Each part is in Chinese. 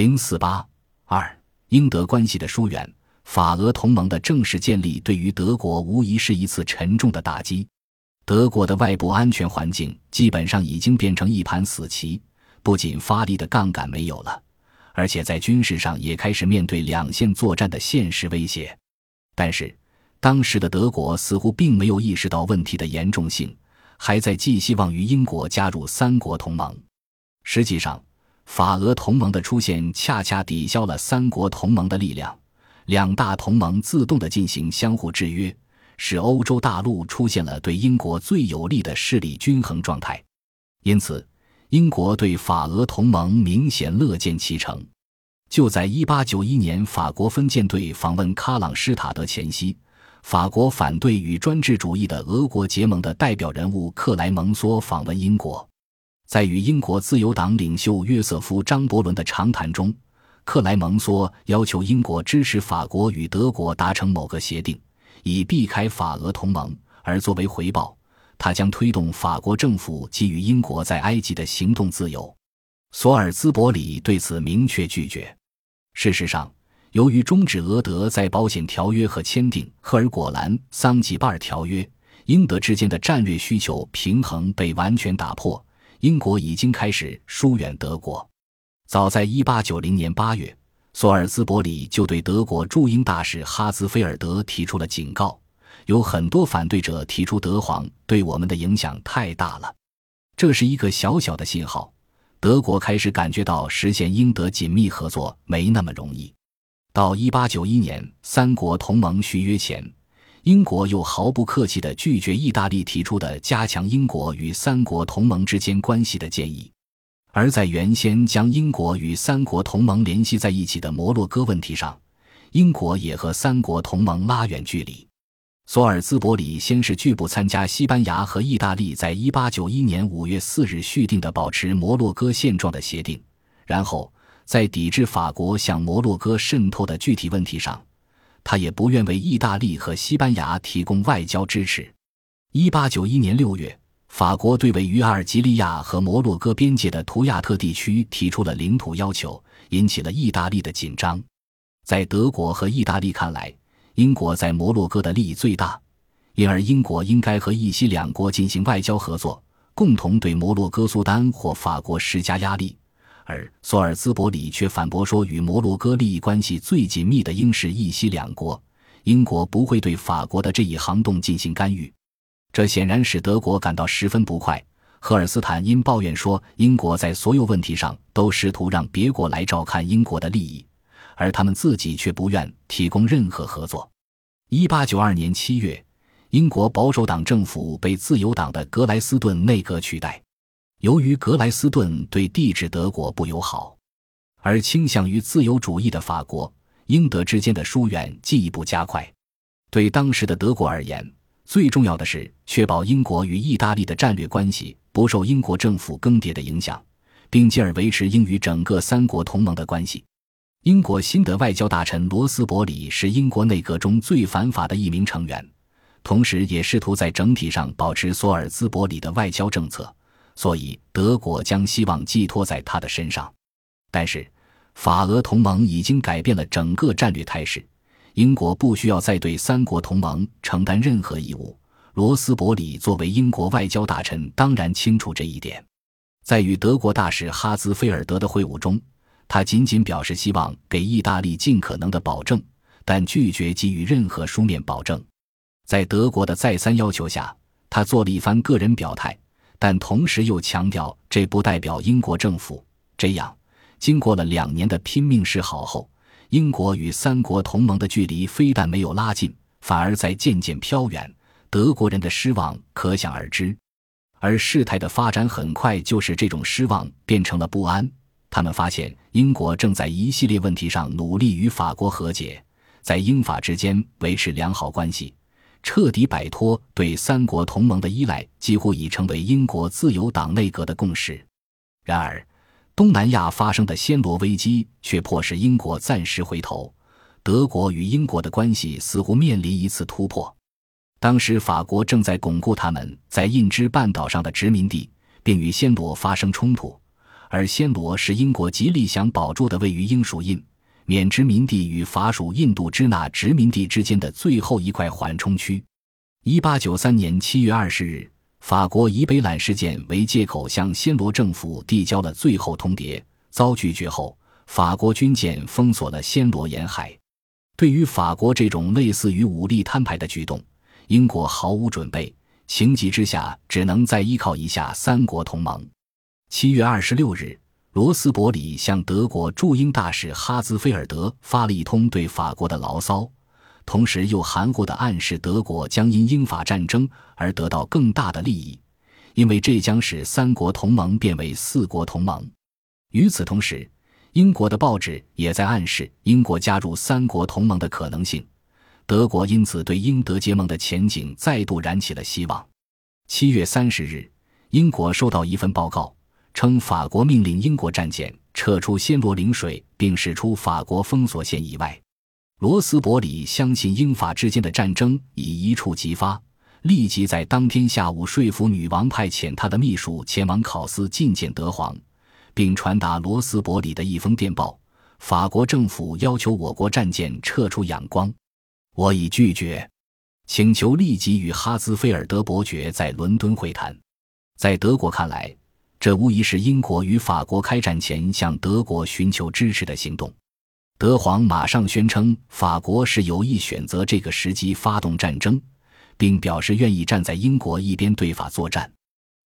零四八二，英德关系的疏远，法俄同盟的正式建立对于德国无疑是一次沉重的打击。德国的外部安全环境基本上已经变成一盘死棋，不仅发力的杠杆没有了，而且在军事上也开始面对两线作战的现实威胁。但是，当时的德国似乎并没有意识到问题的严重性，还在寄希望于英国加入三国同盟。实际上，法俄同盟的出现恰恰抵消了三国同盟的力量，两大同盟自动地进行相互制约，使欧洲大陆出现了对英国最有利的势力均衡状态。因此，英国对法俄同盟明显乐见其成。就在1891年，法国分舰队访问喀朗施塔德前夕，法国反对与专制主义的俄国结盟的代表人物克莱蒙梭访问英国。在与英国自由党领袖约瑟夫·张伯伦的长谈中，克莱蒙梭要求英国支持法国与德国达成某个协定，以避开法俄同盟。而作为回报，他将推动法国政府给予英国在埃及的行动自由。索尔兹伯里对此明确拒绝。事实上，由于终止俄德在保险条约和签订赫尔果兰桑吉巴尔条约，英德之间的战略需求平衡被完全打破。英国已经开始疏远德国。早在1890年8月，索尔兹伯里就对德国驻英大使哈兹菲尔德提出了警告。有很多反对者提出，德皇对我们的影响太大了。这是一个小小的信号，德国开始感觉到实现英德紧密合作没那么容易。到1891年三国同盟续约前。英国又毫不客气地拒绝意大利提出的加强英国与三国同盟之间关系的建议，而在原先将英国与三国同盟联系在一起的摩洛哥问题上，英国也和三国同盟拉远距离。索尔兹伯里先是拒不参加西班牙和意大利在1891年5月4日续订的保持摩洛哥现状的协定，然后在抵制法国向摩洛哥渗透的具体问题上。他也不愿为意大利和西班牙提供外交支持。一八九一年六月，法国对位于阿尔及利亚和摩洛哥边界的图亚特地区提出了领土要求，引起了意大利的紧张。在德国和意大利看来，英国在摩洛哥的利益最大，因而英国应该和意西两国进行外交合作，共同对摩洛哥苏丹或法国施加压力。而索尔兹伯里却反驳说，与摩洛哥利益关系最紧密的应是、意西两国，英国不会对法国的这一行动进行干预。这显然使德国感到十分不快。赫尔斯坦因抱怨说，英国在所有问题上都试图让别国来照看英国的利益，而他们自己却不愿提供任何合作。一八九二年七月，英国保守党政府被自由党的格莱斯顿内阁取代。由于格莱斯顿对帝制德国不友好，而倾向于自由主义的法国，英德之间的疏远进一步加快。对当时的德国而言，最重要的是确保英国与意大利的战略关系不受英国政府更迭的影响，并进而维持英与整个三国同盟的关系。英国新的外交大臣罗斯伯里是英国内阁中最反法的一名成员，同时也试图在整体上保持索尔兹伯里的外交政策。所以，德国将希望寄托在他的身上，但是法俄同盟已经改变了整个战略态势，英国不需要再对三国同盟承担任何义务。罗斯伯里作为英国外交大臣，当然清楚这一点。在与德国大使哈兹菲尔德的会晤中，他仅仅表示希望给意大利尽可能的保证，但拒绝给予任何书面保证。在德国的再三要求下，他做了一番个人表态。但同时又强调，这不代表英国政府。这样，经过了两年的拼命示好后，英国与三国同盟的距离非但没有拉近，反而在渐渐飘远。德国人的失望可想而知，而事态的发展很快就使这种失望变成了不安。他们发现，英国正在一系列问题上努力与法国和解，在英法之间维持良好关系。彻底摆脱对三国同盟的依赖，几乎已成为英国自由党内阁的共识。然而，东南亚发生的暹罗危机却迫使英国暂时回头。德国与英国的关系似乎面临一次突破。当时，法国正在巩固他们在印支半岛上的殖民地，并与暹罗发生冲突，而暹罗是英国极力想保住的位于英属印。缅殖民地与法属印度支那殖民地之间的最后一块缓冲区。一八九三年七月二十日，法国以北揽事件为借口向暹罗政府递交了最后通牒，遭拒绝后，法国军舰封锁了暹罗沿海。对于法国这种类似于武力摊牌的举动，英国毫无准备，情急之下只能再依靠一下三国同盟。七月二十六日。罗斯伯里向德国驻英大使哈兹菲尔德发了一通对法国的牢骚，同时又含糊地暗示德国将因英法战争而得到更大的利益，因为这将使三国同盟变为四国同盟。与此同时，英国的报纸也在暗示英国加入三国同盟的可能性，德国因此对英德结盟的前景再度燃起了希望。七月三十日，英国收到一份报告。称法国命令英国战舰撤出暹罗领水，并驶出法国封锁线以外。罗斯伯里相信英法之间的战争已一触即发，立即在当天下午说服女王派遣他的秘书前往考斯觐见德皇，并传达罗斯伯里的一封电报：法国政府要求我国战舰撤出仰光，我已拒绝，请求立即与哈兹菲尔德伯爵在伦敦会谈。在德国看来。这无疑是英国与法国开战前向德国寻求支持的行动。德皇马上宣称，法国是有意选择这个时机发动战争，并表示愿意站在英国一边对法作战。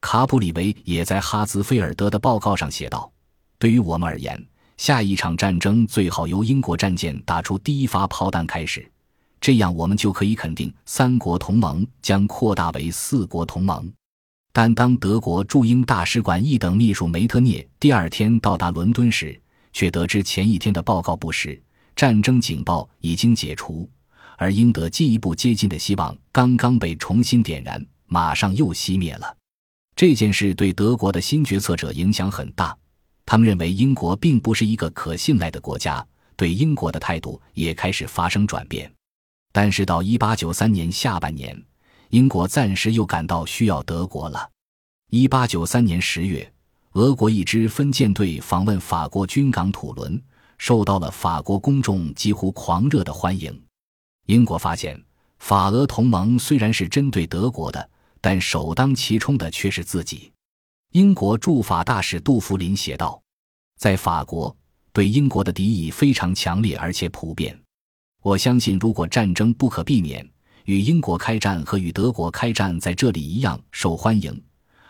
卡普里维也在哈兹菲尔德的报告上写道：“对于我们而言，下一场战争最好由英国战舰打出第一发炮弹开始，这样我们就可以肯定三国同盟将扩大为四国同盟。”但当德国驻英大使馆一等秘书梅特涅第二天到达伦敦时，却得知前一天的报告不实，战争警报已经解除，而英德进一步接近的希望刚刚被重新点燃，马上又熄灭了。这件事对德国的新决策者影响很大，他们认为英国并不是一个可信赖的国家，对英国的态度也开始发生转变。但是到一八九三年下半年。英国暂时又感到需要德国了。一八九三年十月，俄国一支分舰队访问法国军港土伦，受到了法国公众几乎狂热的欢迎。英国发现，法俄同盟虽然是针对德国的，但首当其冲的却是自己。英国驻法大使杜弗林写道：“在法国，对英国的敌意非常强烈而且普遍。我相信，如果战争不可避免。”与英国开战和与德国开战在这里一样受欢迎，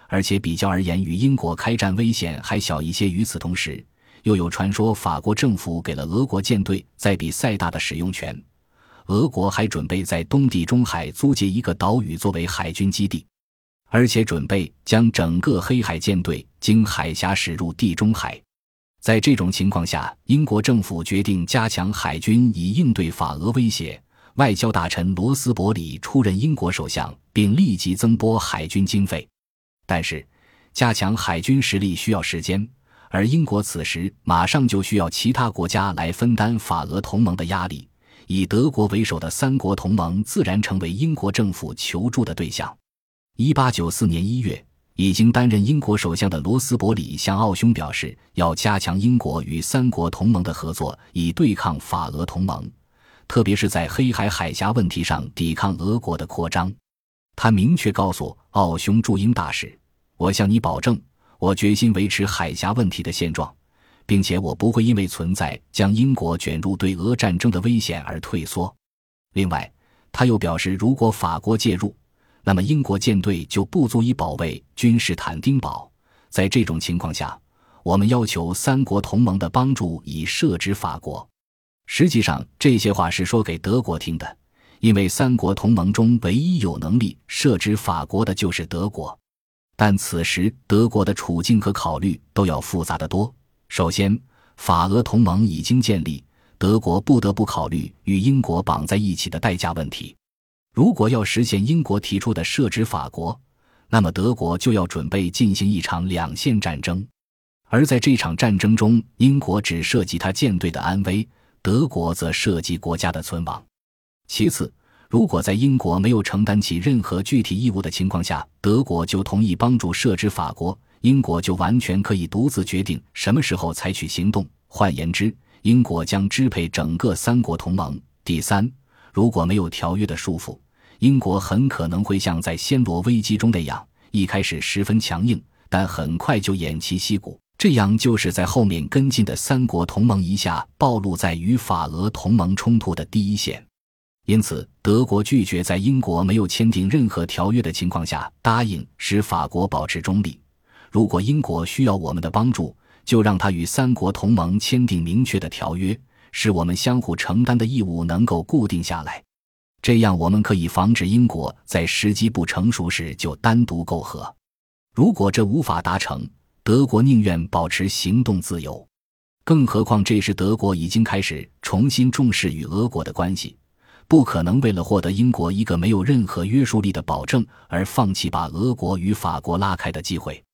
而且比较而言，与英国开战危险还小一些。与此同时，又有传说法国政府给了俄国舰队在比赛大的使用权，俄国还准备在东地中海租借一个岛屿作为海军基地，而且准备将整个黑海舰队经海峡驶入地中海。在这种情况下，英国政府决定加强海军以应对法俄威胁。外交大臣罗斯伯里出任英国首相，并立即增拨海军经费。但是，加强海军实力需要时间，而英国此时马上就需要其他国家来分担法俄同盟的压力。以德国为首的三国同盟自然成为英国政府求助的对象。一八九四年一月，已经担任英国首相的罗斯伯里向奥匈表示，要加强英国与三国同盟的合作，以对抗法俄同盟。特别是在黑海海峡问题上抵抗俄国的扩张，他明确告诉奥匈驻英大使：“我向你保证，我决心维持海峡问题的现状，并且我不会因为存在将英国卷入对俄战争的危险而退缩。”另外，他又表示，如果法国介入，那么英国舰队就不足以保卫君士坦丁堡。在这种情况下，我们要求三国同盟的帮助，以设置法国。实际上，这些话是说给德国听的，因为三国同盟中唯一有能力设置法国的就是德国。但此时德国的处境和考虑都要复杂的多。首先，法俄同盟已经建立，德国不得不考虑与英国绑在一起的代价问题。如果要实现英国提出的设置法国，那么德国就要准备进行一场两线战争，而在这场战争中，英国只涉及他舰队的安危。德国则涉及国家的存亡。其次，如果在英国没有承担起任何具体义务的情况下，德国就同意帮助设置法国，英国就完全可以独自决定什么时候采取行动。换言之，英国将支配整个三国同盟。第三，如果没有条约的束缚，英国很可能会像在暹罗危机中那样，一开始十分强硬，但很快就偃旗息鼓。这样就是在后面跟进的三国同盟一下暴露在与法俄同盟冲突的第一线。因此，德国拒绝在英国没有签订任何条约的情况下答应使法国保持中立。如果英国需要我们的帮助，就让他与三国同盟签订明确的条约，使我们相互承担的义务能够固定下来。这样，我们可以防止英国在时机不成熟时就单独媾和。如果这无法达成，德国宁愿保持行动自由。更何况，这时德国已经开始重新重视与俄国的关系。不可能为了获得英国一个没有任何约束力的保证而放弃把俄国与法国拉开的机会。